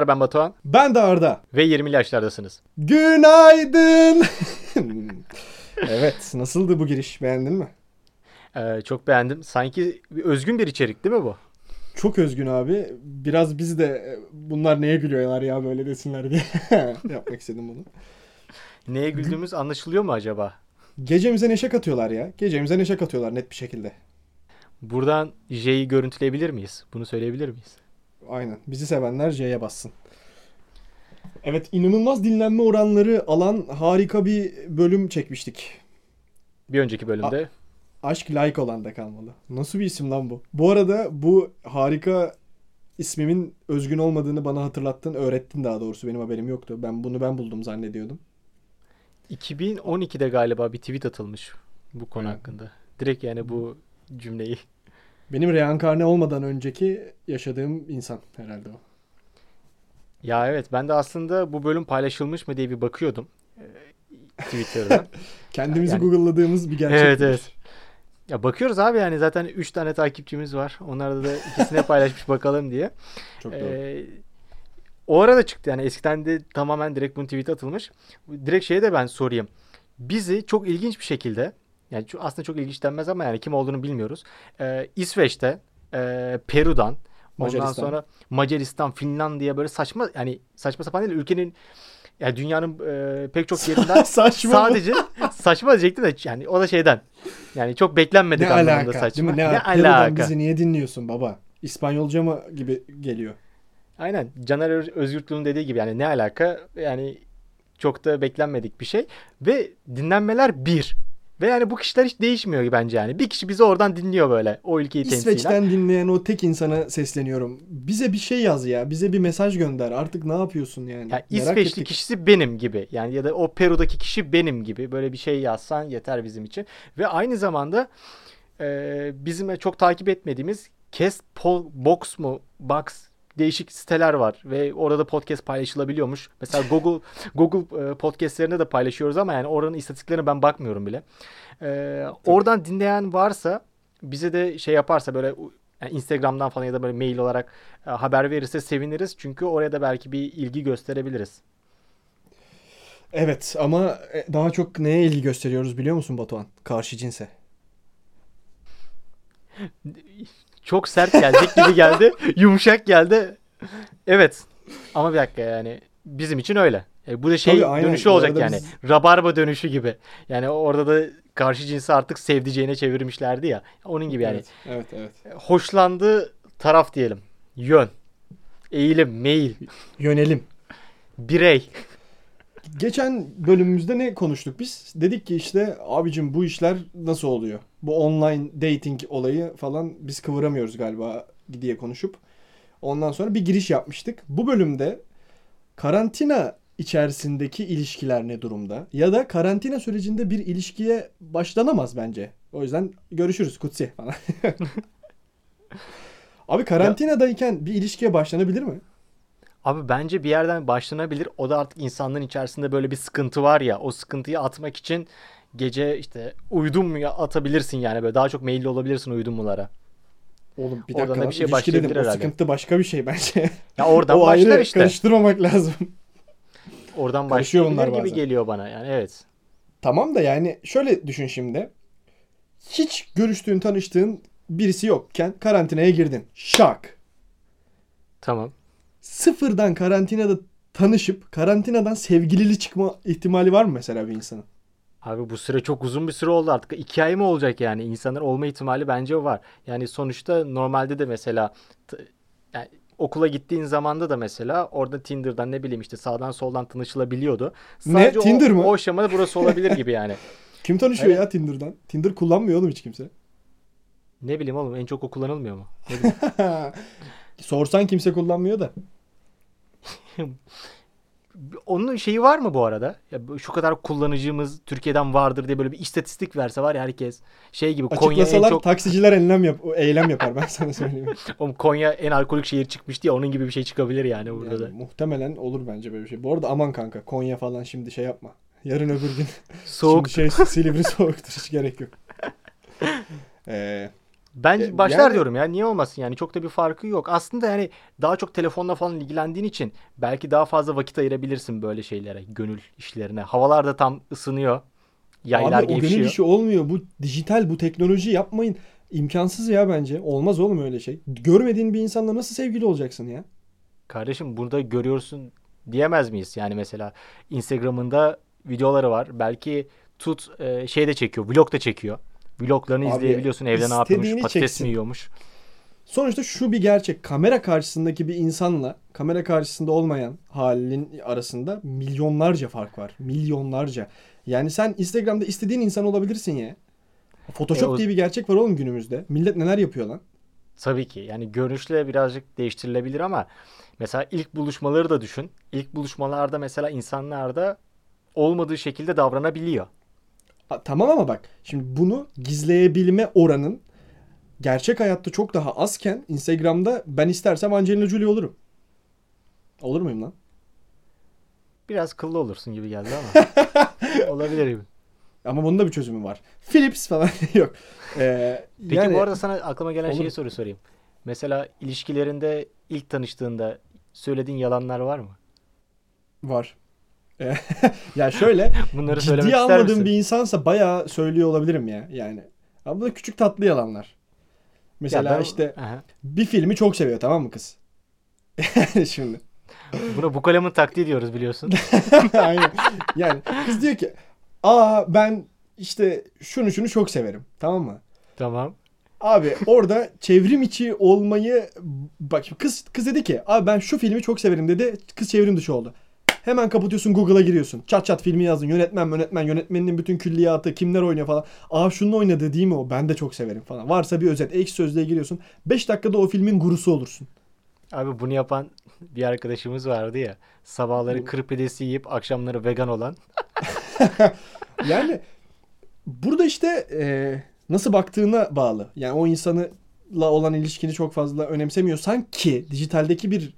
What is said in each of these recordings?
Merhabalar ben Batuhan Ben de Arda. ve 20'li yaşlardasınız. Günaydın. evet, nasıldı bu giriş? Beğendin mi? Ee, çok beğendim. Sanki bir özgün bir içerik değil mi bu? Çok özgün abi. Biraz biz de e, bunlar neye gülüyorlar ya böyle desinler diye yapmak istedim bunu. Neye güldüğümüz anlaşılıyor mu acaba? Gecemize neşe katıyorlar ya. Gecemize neşe katıyorlar net bir şekilde. Buradan J'yi görüntüleyebilir miyiz? Bunu söyleyebilir miyiz? Aynen. Bizi sevenler J'ye bassın. Evet inanılmaz dinlenme oranları alan harika bir bölüm çekmiştik. Bir önceki bölümde Aşk like olan da kalmalı. Nasıl bir isim lan bu? Bu arada bu harika ismimin özgün olmadığını bana hatırlattın, öğrettin daha doğrusu. Benim haberim yoktu. Ben bunu ben buldum zannediyordum. 2012'de galiba bir tweet atılmış bu konu Evet. hakkında. Direkt yani bu cümleyi. Benim reenkarne olmadan önceki yaşadığım insan herhalde o. Ya evet ben de aslında bu bölüm paylaşılmış mı diye bir bakıyordum. e, Twitter'da. Kendimizi Yani- Google'ladığımız bir gerçek. Evet, evet. Ya bakıyoruz abi yani zaten 3 tane takipçimiz var. Onlarda da ikisine paylaşmış bakalım diye. Çok doğru. Ee, o arada çıktı yani eskiden de tamamen direkt bunun tweet atılmış. Direkt şeye de ben sorayım. Bizi çok ilginç bir şekilde yani şu- aslında çok ilginç denmez ama yani kim olduğunu bilmiyoruz. Ee, İsveç'te, e, Peru'dan, ondan Macaristan. sonra Macaristan, Finlandiya böyle saçma yani saçma sapan değil ülkenin yani dünyanın e, pek çok yerinden Saçma. sadece saçma diyecektim de yani o da şeyden yani çok beklenmedik ne anlamında alaka? saçma. Değil mi? Ne, Ne Peru'dan alaka? bizi niye dinliyorsun baba? İspanyolca mı gibi geliyor. Aynen. Caner Öz- Özyurtlu'nun dediği gibi yani ne alaka? Yani çok da beklenmedik bir şey. Ve dinlenmeler bir. Ve yani bu kişiler hiç değişmiyor bence yani. Bir kişi bizi oradan dinliyor böyle o ülkeyi temsilen. İsveç'ten dinleyen o tek insana sesleniyorum. Bize bir şey yaz ya. Bize bir mesaj gönder. Artık ne yapıyorsun yani? Merak İsveçli ettik. kişisi benim gibi. Yani ya da o Peru'daki kişi benim gibi. Böyle bir şey yazsan yeter bizim için. Ve aynı zamanda e, bizim çok takip etmediğimiz Cast Box mu? Box değişik siteler var ve orada da podcast paylaşılabiliyormuş. Mesela Google Google e, podcastlerinde de paylaşıyoruz ama yani oranın istatistiklerine ben bakmıyorum bile. E, oradan dinleyen varsa bize de şey yaparsa böyle yani Instagram'dan falan ya da böyle mail olarak e, haber verirse seviniriz. Çünkü oraya da belki bir ilgi gösterebiliriz. Evet ama e, daha çok neye ilgi gösteriyoruz biliyor musun Batuhan? Karşı cinse. Çok sert gelecek gibi geldi. Yumuşak geldi. Evet. Ama bir dakika yani bizim için öyle. E, bu da şey Tabii, aynen. dönüşü olacak yani. Rabarba dönüşü gibi. Yani orada da karşı cinsi artık sevdiceğine çevirmişlerdi ya. Onun gibi yani. Evet, evet, evet. Hoşlandığı taraf diyelim. Yön. Eğilim, meyil, Yönelim. birey. Geçen bölümümüzde ne konuştuk biz? Dedik ki işte abicim bu işler nasıl oluyor? Bu online dating olayı falan biz kıvıramıyoruz galiba diye konuşup. Ondan sonra bir giriş yapmıştık. Bu bölümde karantina içerisindeki ilişkiler ne durumda? Ya da karantina sürecinde bir ilişkiye başlanamaz bence. O yüzden görüşürüz Kutsi falan. Abi karantinadayken bir ilişkiye başlanabilir mi? Abi bence bir yerden başlanabilir. O da artık insanların içerisinde böyle bir sıkıntı var ya. O sıkıntıyı atmak için gece işte uydum mu ya atabilirsin yani böyle daha çok meyilli olabilirsin uydumlulara. Oğlum bir Oradan dakika da lan, bir şey ilişki dedim. başlayabilir O herhalde. sıkıntı başka bir şey bence. Ya oradan o başlar ayrı işte. karıştırmamak lazım. Oradan başlayabilir gibi bazen. geliyor bana yani evet. tamam da yani şöyle düşün şimdi. Hiç görüştüğün, tanıştığın birisi yokken karantinaya girdin. Şak. Tamam. Sıfırdan karantinada tanışıp karantinadan sevgilili çıkma ihtimali var mı mesela bir insanın? Abi bu süre çok uzun bir süre oldu artık. İki ay mı olacak yani? İnsanlar olma ihtimali bence var. Yani sonuçta normalde de mesela yani okula gittiğin zamanda da mesela orada Tinder'dan ne bileyim işte sağdan soldan tanışılabiliyordu. Ne? Sadece o- Tinder mı? O aşamada burası olabilir gibi yani. Kim tanışıyor Evet. ya Tinder'dan? Tinder kullanmıyor oğlum hiç kimse. Ne bileyim oğlum en çok o kullanılmıyor mu? Sorsan kimse kullanmıyor da. Onun şeyi var mı bu arada? Ya şu kadar kullanıcımız Türkiye'den vardır diye böyle bir istatistik verse var ya herkes şey gibi Konya en çok taksiciler eylem, yap eylem yapar ben sana söyleyeyim. Oğlum Konya en alkolik şehir çıkmıştı ya onun gibi bir şey çıkabilir yani burada Yani da. muhtemelen olur bence böyle bir şey. Bu arada aman kanka Konya falan şimdi şey yapma. Yarın öbür gün Soğuk şimdi şey Silivri soğuktur hiç gerek yok. Ee, Ben E, başlar yani- diyorum ya niye olmasın yani çok da bir farkı yok. Aslında yani daha çok telefonla falan ilgilendiğin için belki daha fazla vakit ayırabilirsin böyle şeylere, gönül işlerine. Havalar da tam ısınıyor. Yaylar Abi o gevşiyor. gönül işi olmuyor. Bu dijital, bu teknoloji yapmayın. İmkansız ya bence. Olmaz oğlum öyle şey. Görmediğin bir insanla nasıl sevgili olacaksın ya? Kardeşim burada görüyorsun diyemez miyiz? Yani mesela Instagram'ında videoları var. Belki tut e, şey de çekiyor, vlog da çekiyor. Vloglarını Abi, izleyebiliyorsun. Evde ne yapıyormuş, patates çeksin. mi yiyormuş. Sonuçta şu bir gerçek. Kamera karşısındaki bir insanla kamera karşısında olmayan halin arasında milyonlarca fark var. Milyonlarca. Yani sen Instagram'da istediğin insan olabilirsin ya. Photoshop E o- diye bir gerçek var oğlum günümüzde. Millet neler yapıyor lan? Tabii ki. Yani görünüşle birazcık değiştirilebilir ama mesela ilk buluşmaları da düşün. İlk buluşmalarda mesela insanlar da olmadığı şekilde davranabiliyor. Ha, tamam ama bak şimdi bunu gizleyebilme oranın gerçek hayatta çok daha azken Instagram'da ben istersem Angelina Jolie olurum. Olur muyum lan? Biraz kıllı olursun gibi geldi ama. Olabilir gibi. Ama bunun da bir çözümü var. Philips falan yok. Ee, Peki yani- bu arada sana aklıma gelen Olur. şeyi soru sorayım. Mesela ilişkilerinde ilk tanıştığında söylediğin yalanlar var mı? Var. Ya şöyle Bunları söylemek ciddiye almadığım bir insansa bayağı söylüyor olabilirim ya yani. Ama bu da küçük tatlı yalanlar. Mesela Ya ben- işte Aha. bir filmi çok seviyor tamam mı kız? Şimdi. Buna bu kalemin taktiği diyoruz biliyorsun. Aynen. Yani kız diyor ki aa ben işte şunu şunu çok severim tamam mı? tamam. Abi orada çevrim içi olmayı bak kız kız dedi ki abi ben şu filmi çok severim dedi. Kız çevrim dışı oldu. Hemen kapatıyorsun Google'a giriyorsun. Çat çat filmi yazdın. Yönetmen yönetmen yönetmeninin bütün külliyatı kimler oynuyor falan. Aa şunun oynadığı değil mi o? Ben de çok severim falan. Varsa bir özet. Ekşi sözlüğe giriyorsun. 5 dakikada o filmin gurusu olursun. Abi bunu yapan bir arkadaşımız vardı ya. Sabahları kır pidesi yiyip akşamları vegan olan. Yani burada işte e, nasıl baktığına bağlı. Yani o insanla olan ilişkini çok fazla önemsemiyorsan ki dijitaldeki bir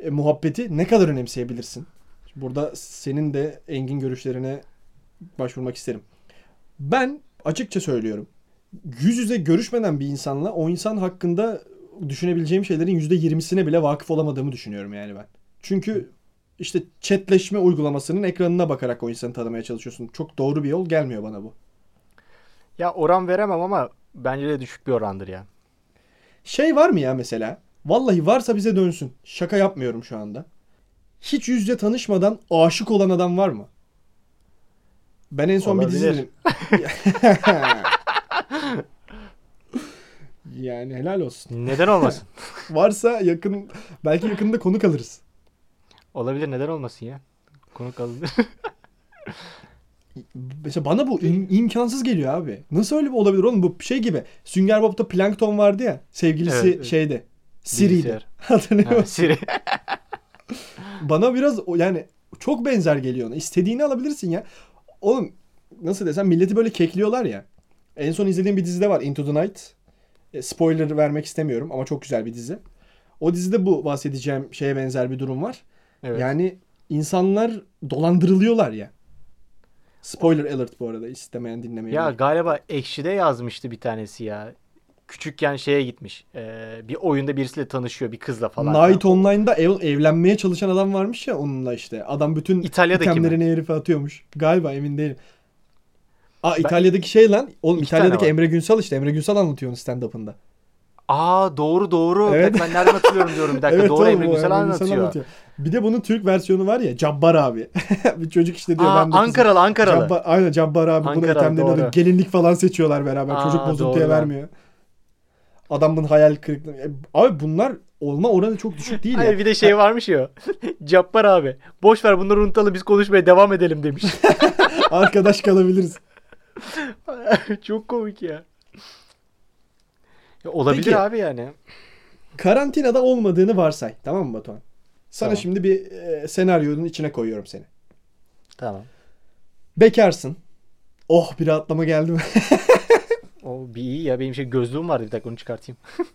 e, muhabbeti ne kadar önemseyebilirsin? Burada senin de engin görüşlerine başvurmak isterim. Ben açıkça söylüyorum. Yüz yüze görüşmeden bir insanla o insan hakkında düşünebileceğim şeylerin %20'sine bile vakıf olamadığımı düşünüyorum yani ben. Çünkü işte chatleşme uygulamasının ekranına bakarak o insanı tanımaya çalışıyorsun. Çok doğru bir yol gelmiyor bana bu. Ya oran veremem ama bence de düşük bir orandır ya. Şey var mı ya mesela? Vallahi varsa bize dönsün. Şaka yapmıyorum şu anda. Hiç yüz yüze tanışmadan aşık olan adam var mı? Ben en son bir dizi Olabilir. izledim. yani helal olsun. Neden olmasın? Varsa yakın belki yakında konuk alırız. Olabilir neden olmasın ya? Konuk alınır. Mesela bana bu im- imkansız geliyor abi. Nasıl öyle bir olabilir oğlum? Bu şey gibi. Sünger Bob'ta Plankton vardı ya. Sevgilisi Evet, evet. şeyde. Siri'ydi. Hatırlıyor Ha, musun? Siri. Bana biraz yani çok benzer geliyor ona. İstediğini alabilirsin ya. Oğlum nasıl desem milleti böyle kekliyorlar ya. En son izlediğim bir dizide var Into the Night. E, spoiler vermek istemiyorum ama çok güzel bir dizi. O dizide bu bahsedeceğim şeye benzer bir durum var. Evet. Yani insanlar dolandırılıyorlar ya. Spoiler alert bu arada istemeyen dinlemeyen. Ya galiba Ekşi'de yazmıştı bir tanesi ya. Küçükken şeye gitmiş. Ee, bir oyunda birisiyle tanışıyor bir kızla falan. Night Online'da ev, evlenmeye çalışan adam varmış ya onunla işte. Adam bütün İtalya'daki mi? itemlerini herife atıyormuş. Galiba emin değilim. Aa İtalya'daki şey lan. Oğlum İtalya'daki. Emre Günsal işte. Emre Günsal anlatıyor onu stand-up'ında. Aa doğru doğru. Evet. ben nereden hatırlıyorum diyorum bir dakika. doğru oğlum, Emre Günsel Günsal anlatıyor. Bir de bunun Türk versiyonu var ya. Cabbar abi. bir çocuk işte diyor Aa, ben de kızım- Ankaralı Ankaralı. Cabbar, aynen Cabbar abi. Bunu Ankaralı, itemlerini alıyor. doğru. Gelinlik falan seçiyorlar beraber. Aa, Çocuk bozuntuya doğru vermiyor. Adamın hayal kırıklığı. E, Abi bunlar olma oranı çok düşük değil Hayır ya. bir de şey varmış ya. Cabbar abi. Boş ver bunları unutalım biz konuşmaya devam edelim demiş. Arkadaş kalabiliriz. Çok komik ya. Ya olabilir Peki. abi yani. Karantinada olmadığını varsay. Tamam mı Batuhan? Sana Tamam. şimdi bir e, senaryonun içine koyuyorum seni. Tamam. Bekarsın. Oh bir rahatlama geldi mi? O bir iyi ya benim şey gözlüğüm vardı bir dakika onu çıkartayım.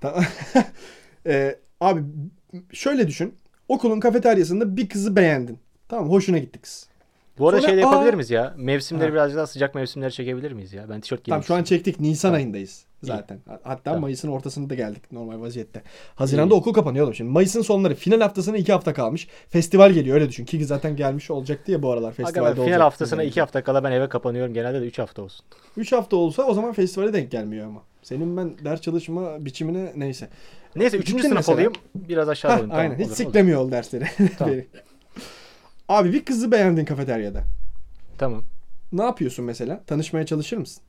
Tamam. E, abi şöyle düşün. Okulun kafeteryasında bir kızı beğendin. Tamam? Hoşuna gitti kız. Bu arada Sonra, şey de yapabilir aa- miyiz ya? Mevsimleri Ha. birazcık daha sıcak mevsimleri çekebilir miyiz ya? Ben tişört Tamam giymek şu an çektik. Nisan Tamam. ayındayız zaten. Hatta Tamam. Mayıs'ın ortasında da geldik normal vaziyette. Haziran'da İyi. okul kapanıyor oğlum şimdi. Mayıs'ın sonları. Final haftasına iki hafta kalmış. Festival geliyor öyle düşün. Ki zaten gelmiş olacaktı ya bu aralar. Aga Festivalde ben final haftasına iki hafta kala ben eve kapanıyorum. Genelde de 3 hafta olsun. 3 hafta olsa o zaman festivale denk gelmiyor ama. Senin ben ders çalışma biçimine neyse. Neyse 3. Gittin sınıf mesela. olayım. Biraz aşağı Heh, alayım. Tamam, aynen. Hiç olur, olur. siklemiyor ol dersleri. Tamam. Abi bir kızı beğendin kafeteryada. Tamam. Ne yapıyorsun mesela? Tanışmaya çalışır mısın?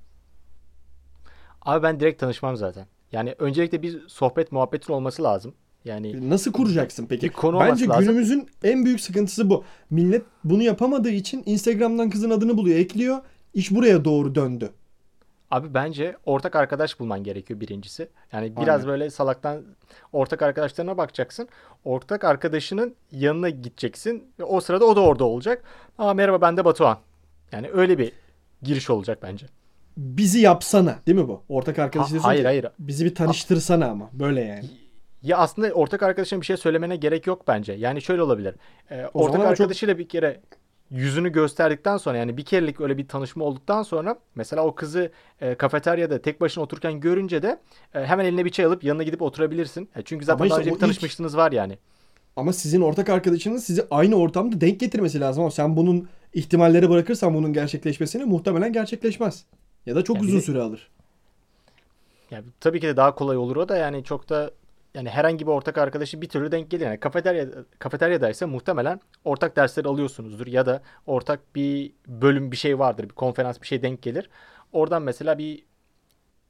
Abi ben direkt tanışmam zaten. Yani öncelikle bir sohbet muhabbetin olması lazım. Yani Nasıl kuracaksın peki? Bir konu Bence lazım. günümüzün en büyük sıkıntısı bu. Millet bunu yapamadığı için Instagram'dan kızın adını buluyor, ekliyor. İş buraya doğru döndü. Abi bence ortak arkadaş bulman gerekiyor birincisi. Yani biraz Aynen. böyle salaktan ortak arkadaşlarına bakacaksın. Ortak arkadaşının yanına gideceksin ve o sırada o da orada olacak. Aa merhaba ben de Batuhan. Yani öyle bir giriş olacak bence. Bizi yapsana, değil mi bu? Ortak Ha- arkadaş diyorsun hayır ki, hayır. Bizi bir tanıştırsana ama böyle yani. Ya aslında ortak arkadaşına bir şey söylemene gerek yok bence. Yani şöyle olabilir. Ee, O ortak ama çok- arkadaşıyla bir kere yüzünü gösterdikten sonra yani bir kerelik öyle bir tanışma olduktan sonra mesela o kızı e, kafeteryada tek başına otururken görünce de e, hemen eline bir çay alıp yanına gidip oturabilirsin. E, çünkü zaten Ama işte daha önce bir ilk- tanışmışlığınız var yani. Ama sizin ortak arkadaşınız sizi aynı ortamda denk getirmesi lazım ama sen bunun ihtimalleri bırakırsan bunun gerçekleşmesini muhtemelen gerçekleşmez. Ya da çok Ya bir uzun de- süre alır. Yani tabii ki de daha kolay olur o da yani çok da yani herhangi bir ortak arkadaşı bir türlü denk gelir. Yani kafeterya kafeteryadaysa muhtemelen ortak dersleri alıyorsunuzdur ya da ortak bir bölüm bir şey vardır. Bir konferans bir şey denk gelir. Oradan mesela bir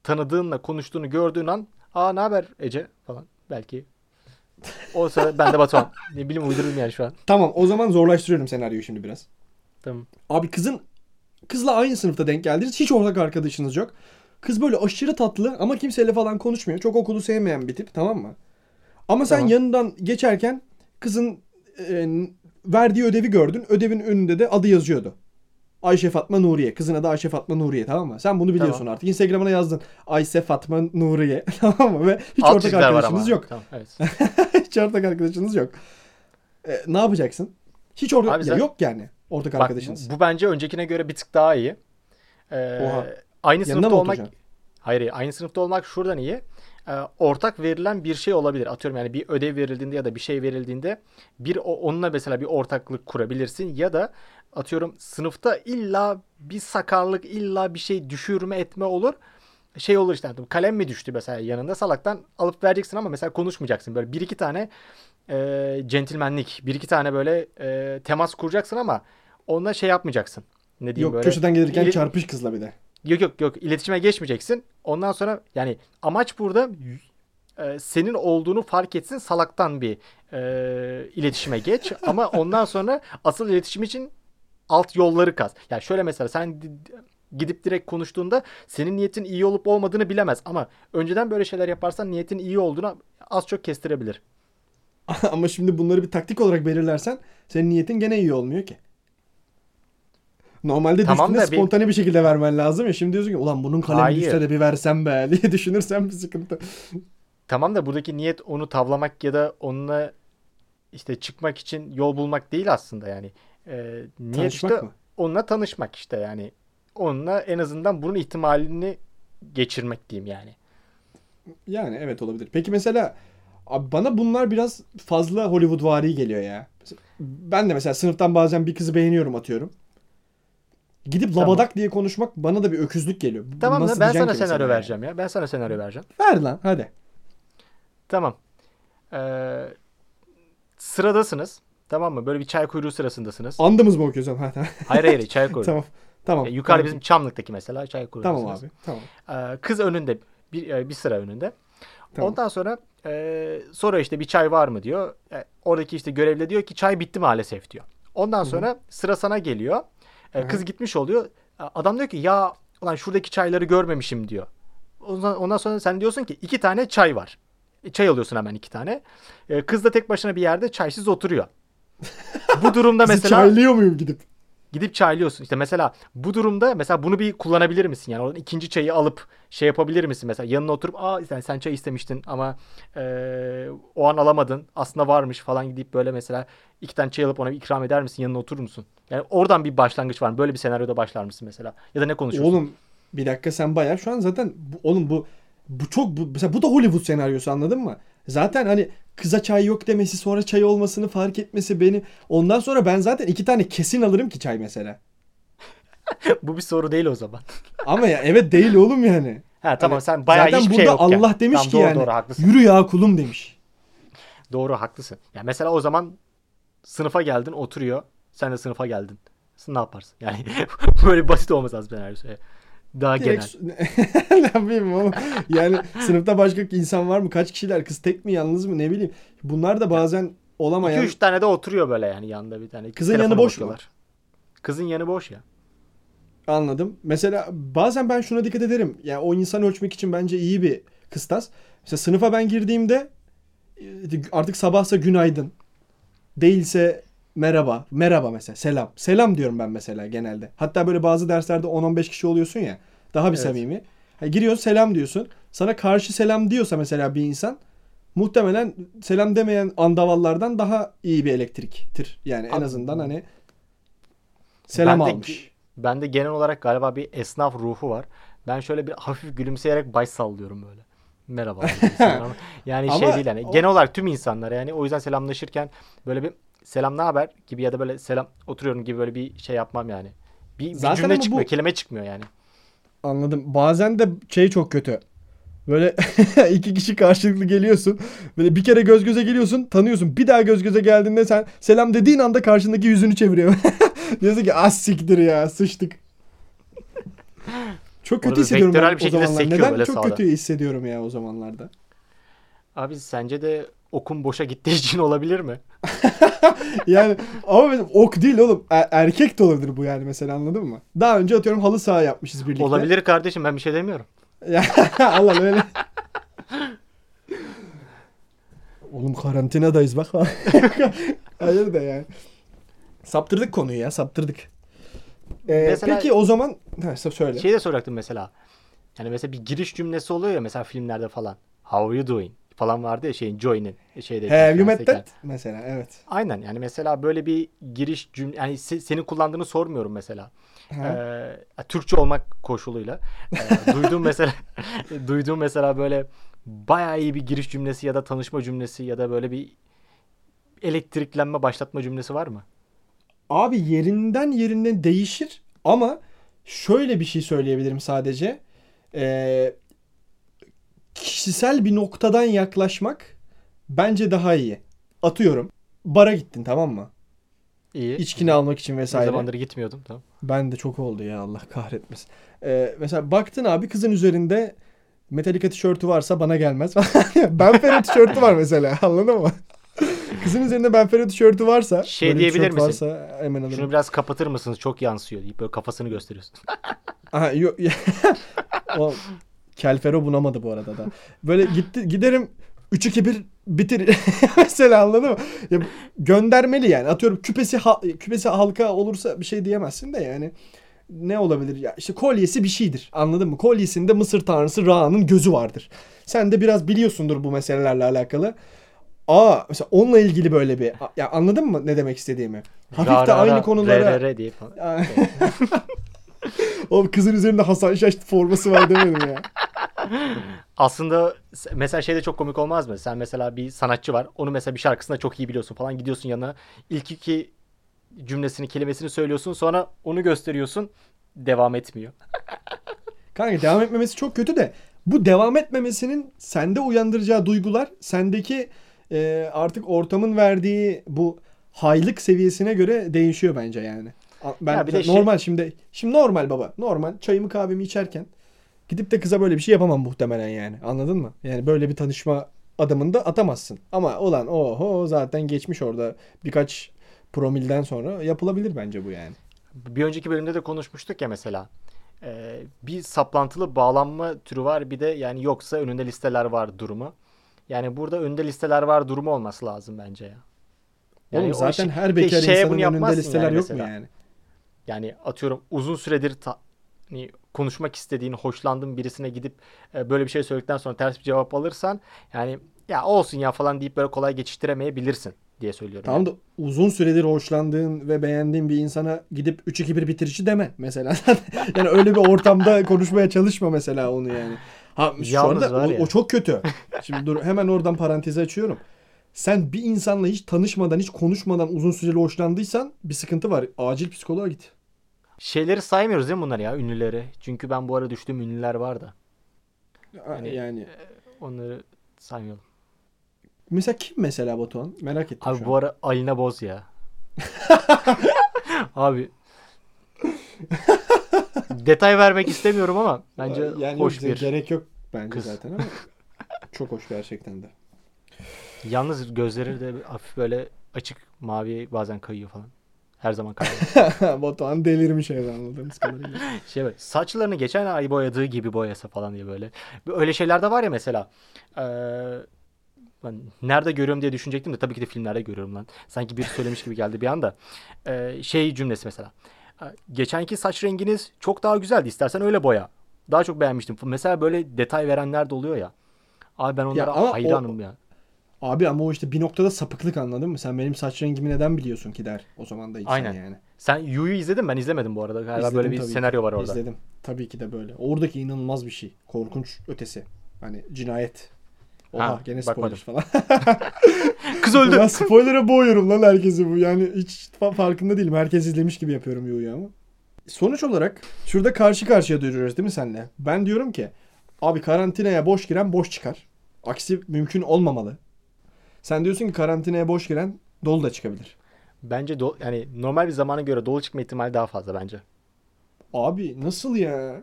tanıdığınla konuştuğunu gördüğün an aa ne haber Ece falan belki. O sırada ben de Batuhan. Ne bileyim uydurdum yani şu an. Tamam o zaman zorlaştırıyorum senaryoyu şimdi biraz. Tamam. Abi kızın kızla aynı sınıfta denk geldiniz. Hiç ortak arkadaşınız yok. Kız böyle aşırı tatlı ama kimseyle falan konuşmuyor. Çok okulu sevmeyen bir tip tamam mı? Ama sen Tamam. yanından geçerken kızın e, verdiği ödevi gördün. Ödevin önünde de adı yazıyordu. Ayşe Fatma Nuriye. Kızın adı Ayşe Fatma Nuriye tamam mı? Sen bunu biliyorsun Tamam. artık. Instagram'ına yazdın. Ayşe Fatma Nuriye tamam mı? Ve hiç Alt ortak arkadaşınız yok. Tamam, evet. hiç ortak arkadaşınız yok. E, ne yapacaksın? Hiç ortak ya sen- yok yani ortak Bak arkadaşınız. bu, bu bence öncekine göre bir tık daha iyi. Ee, Oha. Aynı Yanına sınıfta olmak oturacaksın? Hayır, aynı sınıfta olmak şuradan iyi. Ee, ortak verilen bir şey olabilir. Atıyorum yani bir ödev verildiğinde ya da bir şey verildiğinde bir onunla mesela bir ortaklık kurabilirsin ya da atıyorum sınıfta illa bir sakarlık, illa bir şey düşürme etme olur. Şey olur işte kalem mi düştü mesela yanında salaktan alıp vereceksin ama mesela konuşmayacaksın. Böyle bir iki tane e, centilmenlik, bir iki tane böyle e, temas kuracaksın ama onunla şey yapmayacaksın. Ne diyeyim Yok böyle. köşeden gelirken İli- çarpış kızla bir de. Yok yok yok iletişime geçmeyeceksin. Ondan sonra yani amaç burada e, senin olduğunu fark etsin salaktan bir e, iletişime geç. Ama ondan sonra asıl iletişim için alt yolları kaz. Yani şöyle mesela sen di- gidip direkt konuştuğunda senin niyetin iyi olup olmadığını bilemez. Ama önceden böyle şeyler yaparsan niyetin iyi olduğunu az çok kestirebilir. Ama şimdi bunları bir taktik olarak belirlersen senin niyetin gene iyi olmuyor ki. Normalde Tamam düştüğünde da bir- spontane bir şekilde vermen lazım ya. Şimdi diyorsun ki ulan bunun kalemi Hayır. düşse de bir versem be diye düşünürsen bir sıkıntı. Tamam da buradaki niyet onu tavlamak ya da onunla işte çıkmak için yol bulmak değil aslında yani. E, niyet Tanışmak işte mı? onunla tanışmak işte yani. Onunla en azından bunun ihtimalini geçirmek diyeyim yani. Yani evet olabilir. Peki mesela abi bana bunlar biraz fazla Hollywood vari geliyor ya. Ben de mesela sınıftan bazen bir kızı beğeniyorum atıyorum. Gidip Tamam. labadak diye konuşmak bana da bir öküzlük geliyor. Tamam da nasıl ben sana senaryo yani? vereceğim ya. Ben sana senaryo vereceğim. Ver lan hadi. Tamam. Ee, sıradasınız. Tamam mı? Böyle bir çay kuyruğu sırasındasınız. Andımız mı okuyorsun? Ha, tamam. Hayır hayır çay kuyruğu. tamam. Tamam. Ee, yukarıda Tamam. bizim Çamlık'taki mesela çay kuyruğu. Tamam abi. Tamam. Ee, kız önünde bir, e, bir sıra önünde. Tamam. Ondan sonra e, sonra işte bir çay var mı diyor. E, oradaki işte görevli diyor ki çay bitti maalesef diyor. Ondan sonra sıra sana geliyor. E, Hı hı. kız gitmiş oluyor. Adam diyor ki ya ulan şuradaki çayları görmemişim diyor. Ondan, ondan sonra sen diyorsun ki iki tane çay var. E, çay alıyorsun hemen iki tane. E, kız da tek başına bir yerde çaysız oturuyor. Bu durumda mesela çaylıyor muyum gidip? Gidip çaylıyorsun. İşte mesela bu durumda mesela bunu bir kullanabilir misin? Yani oradan ikinci çayı alıp şey yapabilir misin? Mesela yanına oturup aa sen, sen çay istemiştin ama eee, o an alamadın. Aslında varmış falan gidip böyle mesela iki tane çay alıp ona bir ikram eder misin? Yanına oturur musun? Yani oradan bir başlangıç var mı? Böyle bir senaryoda başlar mısın mesela? Ya da ne konuşuyorsun? Oğlum bir dakika sen bayağı şu an zaten bu, oğlum bu bu çok bu, mesela bu da Hollywood senaryosu anladın mı? Zaten hani kıza çay yok demesi sonra çay olmasını fark etmesi beni ondan sonra ben zaten iki tane kesin alırım ki çay mesela. bu bir soru değil o zaman. Ama ya evet değil oğlum yani. Ha tamam Hani sen bayağı zaten hiçbir burada şey yokken. Allah demiş Tamam, ki doğru, yani Doğru haklısın. yürü ya kulum demiş. Doğru haklısın. Ya mesela o zaman sınıfa geldin oturuyor. Sen de sınıfa geldin. Sen ne yaparsın? Yani böyle basit olmaz az senaryosu. Daha genel. Direkt ne yapayım oğlum? Yani sınıfta başka insan var mı? Kaç kişiler? Kız tek mi yalnız mı? Ne bileyim. Bunlar da bazen olamayan 2-3 tane de oturuyor böyle yani yanında bir tane. Kızın yanı boş mu? Kızın yanı boş ya. Anladım. Mesela bazen ben şuna dikkat ederim. Yani o insan ölçmek için bence iyi bir kıstas. Mesela sınıfa ben girdiğimde e, artık sabahsa günaydın. Değilse merhaba. Merhaba mesela. Selam. Selam diyorum ben mesela genelde. Hatta böyle bazı derslerde 10-15 kişi oluyorsun ya. Daha bir Evet. samimi. Ha, giriyorsun selam diyorsun. Sana karşı selam diyorsa mesela bir insan muhtemelen selam demeyen andavallardan daha iyi bir elektriktir. Yani en Abi, azından hani selam Ben de- almış. Bende genel olarak galiba bir esnaf ruhu var. Ben şöyle bir hafif gülümseyerek baş sallıyorum böyle. Merhaba. yani şey Ama değil yani. o- Genel olarak tüm insanlar yani o yüzden selamlaşırken böyle bir selam ne haber gibi ya da böyle selam oturuyorum gibi böyle bir şey yapmam yani. Bir, bir Zaten cümle ama çıkmıyor, bu- kelime çıkmıyor yani. Anladım. Bazen de şey çok kötü. Böyle iki kişi karşılıklı geliyorsun. Böyle bir kere göz göze geliyorsun, tanıyorsun. Bir daha göz göze geldiğinde sen selam dediğin anda karşındaki yüzünü çeviriyor. Diyorsun ki az siktir ya sıçtık. Çok kötü Orada hissediyorum ben bir o zamanlar. Neden böyle çok sağda. kötü hissediyorum ya o zamanlarda. Abi sence de okun boşa gittiği için olabilir mi? Yani ama benim ok değil oğlum. Er- erkek de olabilir bu yani mesela anladın mı? Daha önce atıyorum halı saha yapmışız birlikte. Olabilir kardeşim ben bir şey demiyorum. Allah öyle. Oğlum karantinadayız bak. Hayır da yani. Saptırdık konuyu ya saptırdık. Ee, Mesela- peki o zaman ha, söyle. Şey de soracaktım mesela. Yani mesela bir giriş cümlesi oluyor ya mesela filmlerde falan. How are you doing? Falan vardı ya şeyin Joey'nin şeyde. Have you met that? Mesela evet. Aynen yani mesela böyle bir giriş cümle yani se- senin kullandığını sormuyorum mesela. Ee, Türkçe olmak koşuluyla. Ee, duyduğum mesela duyduğum mesela böyle bayağı iyi bir giriş cümlesi ya da tanışma cümlesi ya da böyle bir elektriklenme başlatma cümlesi var mı? Abi yerinden yerinden değişir ama şöyle bir şey söyleyebilirim sadece. Ee, kişisel bir noktadan yaklaşmak bence daha iyi. Atıyorum. Bara gittin tamam mı? İyi. İçkini almak için Ne vesaire. zamandır gitmiyordum tamam. Ben de çok oldu ya Allah kahretmesin. Ee, mesela baktın abi kızın üzerinde Metallica tişörtü varsa bana gelmez. ben Fero tişörtü var mesela anladın mı? Kızın üzerinde ben Fero tişörtü varsa Şey böyle diyebilir misin? Varsa hemen alırım. Şunu biraz kapatır mısınız? Çok yansıyor deyip böyle kafasını gösteriyorsun. Aha yok. o Kelfero bunamadı bu arada da. Böyle gitti giderim 3 2 1 bitir mesela anladın mı? Ya, göndermeli yani. Atıyorum küpesi ha- küpesi halka olursa bir şey diyemezsin de yani. Ne olabilir ya? İşte kolyesi bir şeydir. Anladın mı? Kolyesinde Mısır tanrısı Ra'nın gözü vardır. Sen de biraz biliyorsundur bu meselelerle alakalı. Aa mesela onunla ilgili böyle bir ya anladın mı ne demek istediğimi? Hafif de aynı ra, konulara re re re diye falan. o kızın üzerinde Hasan Şaş forması var demedim ya. Aslında mesela şey de çok komik olmaz mı? Sen mesela bir sanatçı var. Onu mesela bir şarkısında çok iyi biliyorsun falan. Gidiyorsun yanına. ilk iki cümlesini, kelimesini söylüyorsun. Sonra onu gösteriyorsun. Devam etmiyor. Kanka devam etmemesi çok kötü de bu devam etmemesinin sende uyandıracağı duygular sendeki e, artık ortamın verdiği bu haylık seviyesine göre değişiyor bence yani. Ben Ya şey- normal şimdi şimdi normal baba. Normal çayımı kahvemi içerken gidip de kıza böyle bir şey yapamam muhtemelen yani. Anladın mı? Yani böyle bir tanışma adımında atamazsın. Ama olan oho zaten geçmiş orada birkaç promilden sonra yapılabilir bence bu yani. Bir önceki bölümde de konuşmuştuk ya mesela. Ee, bir saplantılı bağlanma türü var. Bir de yani yoksa önünde listeler var durumu. Yani burada önünde listeler var durumu olması lazım bence ya. Yani Oğlum zaten şey- her bekar insanın bunu önünde listeler yani yok mu yani? Yani atıyorum uzun süredir ta- hani konuşmak istediğin, hoşlandığın birisine gidip e, böyle bir şey söyledikten sonra ters bir cevap alırsan yani ya olsun ya falan deyip böyle kolay geçiştiremeyebilirsin diye söylüyorum. Tamam yani. da uzun süredir hoşlandığın ve beğendiğin bir insana gidip 3-2-1 bitirici deme mesela. yani öyle bir ortamda konuşmaya çalışma mesela onu yani. Ha şu Yalnız var o, ya. o çok kötü. Şimdi dur hemen oradan parantezi açıyorum. Sen bir insanla hiç tanışmadan, hiç konuşmadan uzun süreli hoşlandıysan bir sıkıntı var. Acil psikoloğa git. Şeyleri saymıyoruz değil mi bunları ya ünlüleri? Çünkü ben bu ara düştüğüm ünlüler var da. Yani, yani Onları saymayalım. mesela kim mesela Batuhan? Merak ettim Abi bu an. ara Alina Boz ya. Abi detay vermek istemiyorum ama bence yani hoş bir. gerek yok bence kız. zaten ama çok hoş gerçekten de. Yalnız gözleri de hafif böyle açık mavi bazen kayıyor falan. Her zaman kayıyor. Batuhan delirmiş evde anladığımız kadarıyla. şey böyle saçlarını geçen ay boyadığı gibi boyasa falan diye böyle. Öyle şeyler de var ya mesela. Ee, ben nerede görüyorum diye düşünecektim de tabii ki de filmlerde görüyorum lan. Sanki biri söylemiş gibi geldi bir anda. Ee, şey cümlesi mesela. Geçenki saç renginiz çok daha güzeldi. İstersen öyle boya. Daha çok beğenmiştim. Mesela böyle detay verenler de oluyor ya. Abi ben onlara o- hayranım ya. Abi ama o işte bir noktada sapıklık anladın mı? Sen benim saç rengimi neden biliyorsun ki der. O zaman da insan Aynen. yani. Sen Yu'yu izledin? Ben izlemedim bu arada. Galiba İzledim böyle bir tabii ki. senaryo var orada. İzledim. Tabii ki de böyle. Oradaki inanılmaz bir şey. Korkunç ötesi. Hani cinayet. Oha Ha, gene spoiler bakmadım. falan. Kız öldü. Ben spoiler'a boğuyorum lan herkesi bu. Yani hiç fa- farkında değilim. Herkes izlemiş gibi yapıyorum Yu'yu ama. Sonuç olarak şurada karşı karşıya duruyoruz değil mi senle? Ben diyorum ki abi karantinaya boş giren boş çıkar. Aksi mümkün olmamalı. Sen diyorsun ki karantinaya boş giren dolu da çıkabilir. Bence do- yani normal bir zamana göre dolu çıkma ihtimali daha fazla bence. Abi nasıl ya?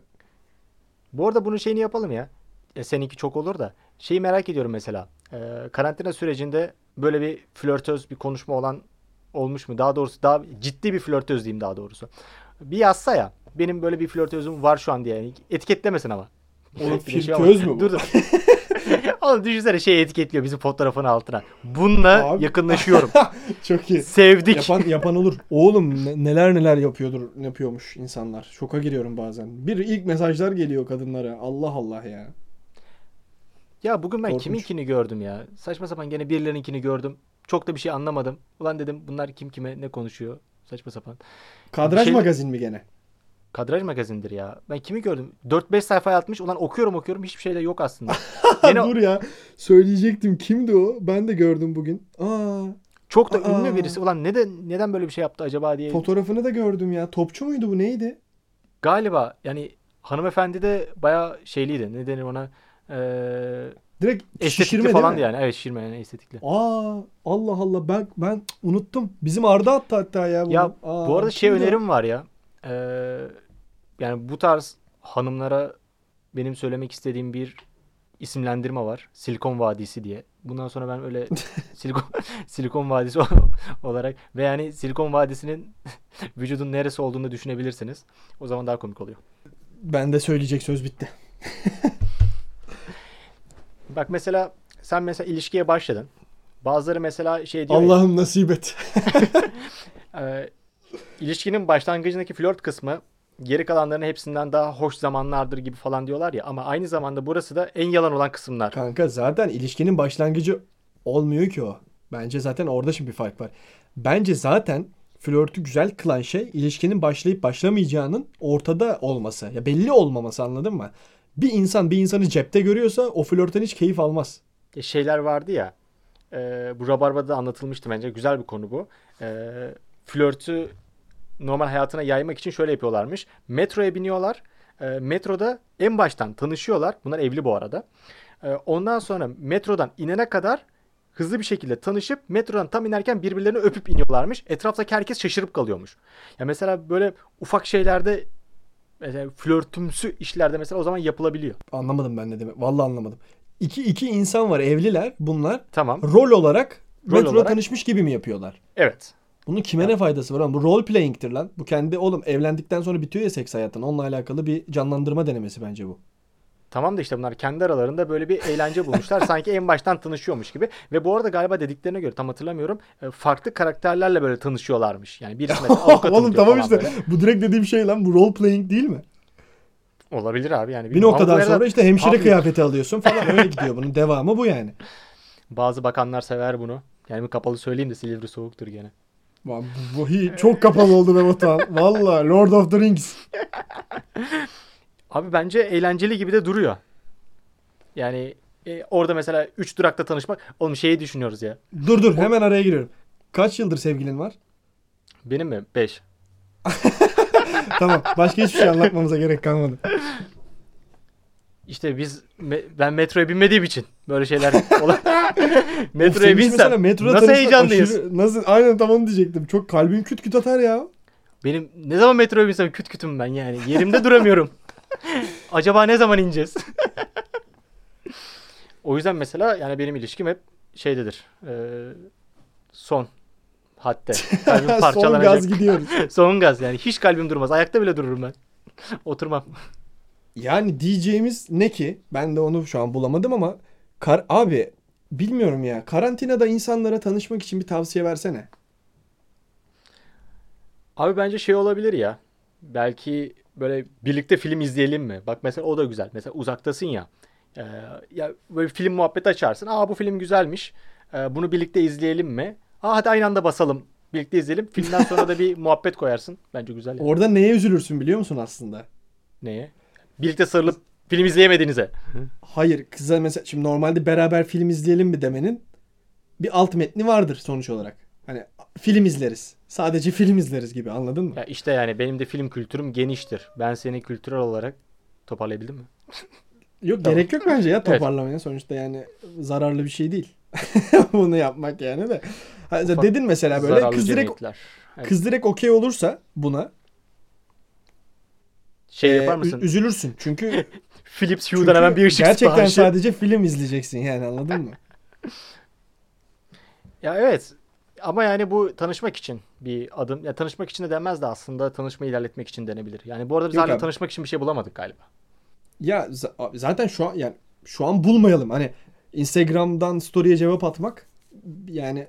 Bu arada bunun şeyini yapalım ya. E, seninki çok olur da. Şeyi merak ediyorum mesela. E, karantina sürecinde böyle bir flörtöz bir konuşma olan olmuş mu? Daha doğrusu daha ciddi bir flörtöz diyeyim daha doğrusu. Bir yazsa ya. Benim böyle bir flörtözüm var şu an diye. Yani etiketlemesin ama. Oğlum şey flörtöz mü bu? Dur dur. Oğlum düşünsene şey etiketliyor bizim fotoğrafın altına. Bununla Abi- yakınlaşıyorum. Çok iyi. Sevdik. Yapan yapan olur. Oğlum ne- neler neler yapıyordur, yapıyormuş insanlar. Şoka giriyorum bazen. Bir ilk mesajlar geliyor kadınlara. Allah Allah ya. Ya bugün ben Korkunç. kiminkini gördüm ya. Saçma sapan gene birilerinkini gördüm. Çok da bir şey anlamadım. Ulan dedim bunlar kim kime ne konuşuyor? Saçma sapan. Kadraj Şey- magazin mi gene? Kadraj magazindir ya. Ben kimi gördüm? 4-5 sayfa atmış. Ulan okuyorum okuyorum. Hiçbir şey de yok aslında. Gene Dur ya. Söyleyecektim. Kimdi o? Ben de gördüm bugün. Aa, çok da Aa. ünlü birisi. Ulan neden neden böyle bir şey yaptı acaba diye. fotoğrafını da gördüm ya. Topçu muydu bu? Neydi? Galiba yani hanımefendi de bayağı şeyliydi. Ne denir ona? Ee, Direkt estetikli şişirme falan yani. Evet şişirme yani estetikli. Aa, Allah Allah. Ben ben unuttum. Bizim Arda attı hatta ya bunu. Ya Aa, bu arada şey önerim var ya. Ee, yani bu tarz hanımlara benim söylemek istediğim bir isimlendirme var. Silikon Vadisi diye. Bundan sonra ben öyle Silikon Silikon Vadisi olarak ve yani Silikon Vadisi'nin vücudun neresi olduğunu düşünebilirsiniz. O zaman daha komik oluyor. Ben de söyleyecek söz bitti. Bak mesela sen mesela ilişkiye başladın. Bazıları mesela şey diyor Allah'ım nasip et. e, ilişkinin başlangıcındaki flört kısmı geri kalanların hepsinden daha hoş zamanlardır gibi falan diyorlar ya ama aynı zamanda burası da en yalan olan kısımlar. Kanka zaten ilişkinin başlangıcı olmuyor ki o. Bence zaten orada şimdi bir fark var. Bence zaten flörtü güzel kılan şey ilişkinin başlayıp başlamayacağının ortada olması. Ya belli olmaması anladın mı? Bir insan bir insanı cepte görüyorsa o flörtten hiç keyif almaz. E, şeyler vardı ya. e, bu Rabarba'da anlatılmıştı bence. Güzel bir konu bu. E, flörtü normal hayatına yaymak için şöyle yapıyorlarmış. Metroya biniyorlar. E, metroda en baştan tanışıyorlar. Bunlar evli bu arada. E, ondan sonra metrodan inene kadar hızlı bir şekilde tanışıp metrodan tam inerken birbirlerini öpüp iniyorlarmış. Etraftaki herkes şaşırıp kalıyormuş. Ya mesela böyle ufak şeylerde mesela flörtümsü işlerde mesela o zaman yapılabiliyor. Anlamadım ben ne demek. Vallahi anlamadım. İki, iki insan var evliler bunlar. Tamam. Rol olarak Rol metroda olarak- tanışmış gibi mi yapıyorlar? Evet. Bunun kime ne faydası var oğlum? Bu role playing'tir lan. Bu kendi oğlum evlendikten sonra bitiyor ya seks hayatın. Onunla alakalı bir canlandırma denemesi bence bu. Tamam da işte bunlar kendi aralarında böyle bir eğlence bulmuşlar. Sanki en baştan tanışıyormuş gibi. Ve bu arada galiba dediklerine göre tam hatırlamıyorum. e, Farklı karakterlerle böyle tanışıyorlarmış. Yani birisi mesela Oğlum tamam işte. böyle. Bu direkt dediğim şey lan. Bu role playing değil mi? Olabilir abi yani. Bir noktadan sonra işte hemşire Public- kıyafeti alıyorsun falan. Öyle gidiyor. Bunun devamı bu yani. Bazı bakanlar sever bunu. Yani kapalı söyleyeyim de Silivri soğuktur gene. Lan Bu, çok kapalı oldu be Batuhan. Valla Lord of the Rings. Abi bence eğlenceli gibi de duruyor. Yani e, orada mesela 3 durakta tanışmak. Oğlum şeyi düşünüyoruz ya. Dur dur hemen araya giriyorum. Kaç yıldır sevgilin var? Benim mi? 5. tamam. Başka hiçbir şey anlatmamıza gerek kalmadı. İşte biz me- ben metroya binmediğim için böyle şeyler olan Of, metroya binsem metroda nasıl heyecanlıyız. aşırı- nasıl? Aynen tam onu diyecektim. Çok kalbim küt küt atar ya. Benim ne zaman metroya binsem küt kütüm ben yani. Yerimde duramıyorum. Acaba ne zaman ineceğiz? o yüzden mesela yani benim ilişkim hep şeydedir. Ee, son hatta. Son gaz gidiyoruz. Son gaz yani. Hiç kalbim durmaz. Ayakta bile dururum ben. Oturmam. Yani diyeceğimiz ne ki? Ben de onu şu an bulamadım ama kar abi bilmiyorum ya. Karantinada insanlara tanışmak için bir tavsiye versene. Abi bence şey olabilir ya. Belki böyle birlikte film izleyelim mi? Bak mesela o da güzel. Mesela uzaktasın ya. Ee, ya böyle film muhabbeti açarsın. Aa bu film güzelmiş. Ee, bunu birlikte izleyelim mi? Aa hadi aynı anda basalım. Birlikte izleyelim. Filmden sonra da bir muhabbet koyarsın. Bence güzel. ya. Orada neye üzülürsün biliyor musun aslında? Neye? Birlikte sarılıp film izleyemediğinize. Hayır kıza mesela şimdi normalde beraber film izleyelim mi demenin bir alt metni vardır sonuç olarak. Hani film izleriz. Sadece film izleriz gibi anladın mı? Ya işte yani benim de film kültürüm geniştir. Ben seni kültürel olarak toparlayabildim mi? Yok Tamam. gerek yok bence ya Evet. toparlamaya. Sonuçta yani zararlı bir şey değil. Bunu yapmak yani de. Ufak dedin mesela böyle kız direkt. Evet. kız direkt okey olursa buna Şey e, yapar mısın? üzülürsün. Çünkü, Philips Hue'dan hemen bir ışık gerçekten siparişi. sadece film izleyeceksin yani anladın mı? Ya evet. Ama yani bu tanışmak için bir adım. Ya tanışmak için de denmez de aslında tanışmayı ilerletmek için denebilir. Yani bu arada biz Yok hala abi. tanışmak için bir şey bulamadık galiba. Ya zaten şu an yani şu an bulmayalım. Hani Instagram'dan story'e cevap atmak yani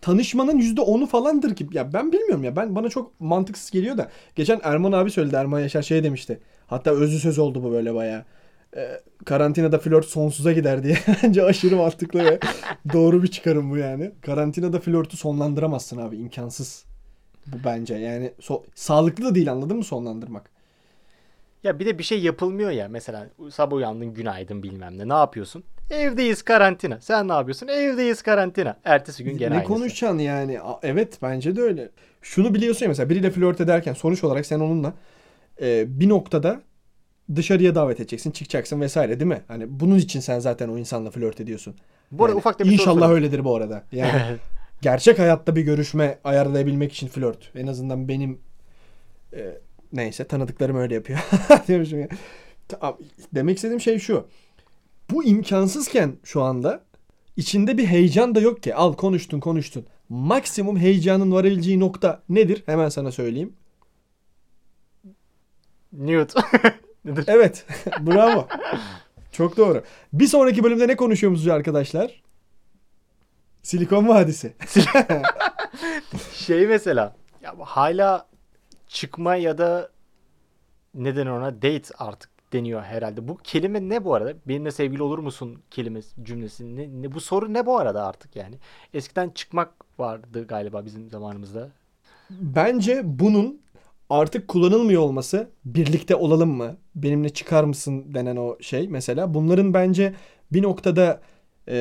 tanışmanın yüzde onu falandır ki. Ya ben bilmiyorum ya. Ben bana çok mantıksız geliyor da. Geçen Erman abi söyledi. Erman Yaşar şey demişti. Hatta özlü söz oldu bu böyle bayağı. Ee, karantinada flört sonsuza gider diye. Bence aşırı mantıklı ve doğru bir çıkarım bu yani. Karantinada flörtü sonlandıramazsın abi. imkansız. Bu bence yani so- sağlıklı da değil anladın mı sonlandırmak? Ya bir de bir şey yapılmıyor ya. Mesela sabah uyandın günaydın bilmem ne. Ne yapıyorsun? Evdeyiz karantina. Sen ne yapıyorsun? Evdeyiz karantina. Ertesi gün gene ne aynısı. konuşacaksın yani? Evet bence de öyle. Şunu biliyorsun ya mesela biriyle flört ederken sonuç olarak sen onunla e, bir noktada dışarıya davet edeceksin, çıkacaksın vesaire değil mi? Hani bunun için sen zaten o insanla flört ediyorsun. Bu arada Yani ufak da bir soru İnşallah sorayım. öyledir bu arada. Yani gerçek hayatta bir görüşme ayarlayabilmek için flört. En azından benim e, neyse tanıdıklarım öyle yapıyor. Diyormuşum ya. Demek istediğim şey şu. Bu imkansızken şu anda içinde bir heyecan da yok ki. Al konuştun konuştun. Maksimum heyecanın varabileceği nokta nedir? Hemen sana söyleyeyim. Newt. Nedir? Evet. Bravo. Çok doğru. Bir sonraki bölümde ne konuşuyormuşuz arkadaşlar? Silikon Vadisi. Şey mesela ya hala çıkma ya da neden ona date artık deniyor herhalde. Bu kelime ne bu arada? Benimle sevgili olur musun kelimesi cümlesi ne, ne bu soru ne bu arada artık yani? Eskiden çıkmak vardı galiba bizim zamanımızda. Bence bunun artık kullanılmıyor olması birlikte olalım mı? Benimle çıkar mısın denen o şey mesela. Bunların bence bir noktada e,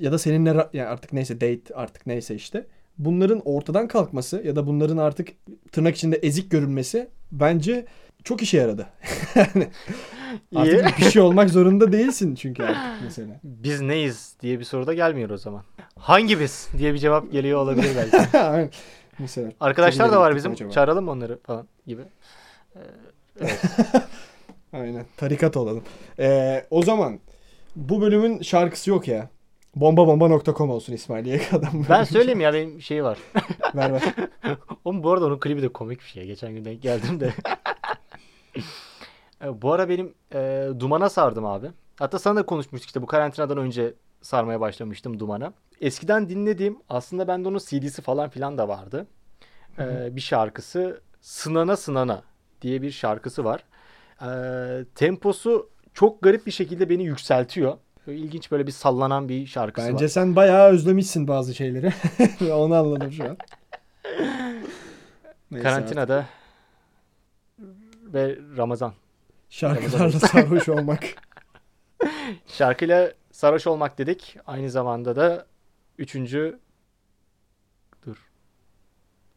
ya da seninle yani artık neyse date artık neyse işte. Bunların ortadan kalkması ya da bunların artık tırnak içinde ezik görünmesi bence çok işe yaradı. yani artık bir şey olmak zorunda değilsin çünkü artık mesela. Biz neyiz diye bir soru da gelmiyor o zaman. Hangi biz diye bir cevap geliyor olabilir belki. Mesela. Arkadaşlar da var bizim. acaba? Çağıralım mı onları falan gibi. Aynen. Tarikat olalım. Ee, o zaman bu bölümün şarkısı yok ya. Bombabomba.com olsun İsmailiye kadar. Ben söyleyeyim ya benim şey var. ver ver. Oğlum bu arada onun klibi de komik bir şey. Geçen gün denk geldim de. Bu ara benim e, Duman'a sardım abi. Hatta sana da konuşmuştuk işte bu karantinadan önce sarmaya başlamıştım Duman'a. Eskiden dinlediğim aslında bende onun CD'si falan filan da vardı. E, bir şarkısı Sınana Sınana diye bir şarkısı var. E, temposu çok garip bir şekilde beni yükseltiyor. Böyle ilginç böyle bir sallanan bir şarkısı Bence var. sen bayağı özlemişsin bazı şeyleri. Onu anladım şu an. Neyse Karantinada ve Ramazan. artık. Şarkılarla sarhoş olmak. Şarkıyla sarhoş olmak dedik. Aynı zamanda da üçüncü dur.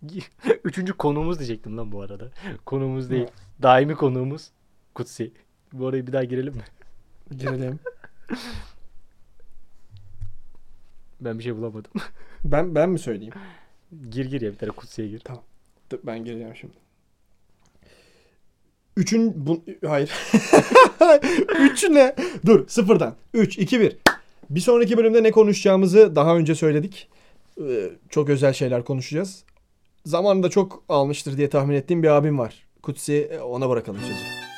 üçüncü konuğumuz diyecektim lan bu arada. Konuğumuz değil. Daimi konuğumuz Kutsi. Bu arayı bir daha girelim mi? Girelim. Ben bir şey bulamadım. Ben ben mi söyleyeyim? gir gir ya bir tane Kutsi'ye gir. Dur, ben gireceğim şimdi. Üçün bu hayır. Üç ne? Dur sıfırdan. 3 2 1. Bir sonraki bölümde ne konuşacağımızı daha önce söyledik. Ee, çok özel şeyler konuşacağız. Zamanında çok almıştır diye tahmin ettiğim bir abim var. Kutsi ona bırakalım sözü.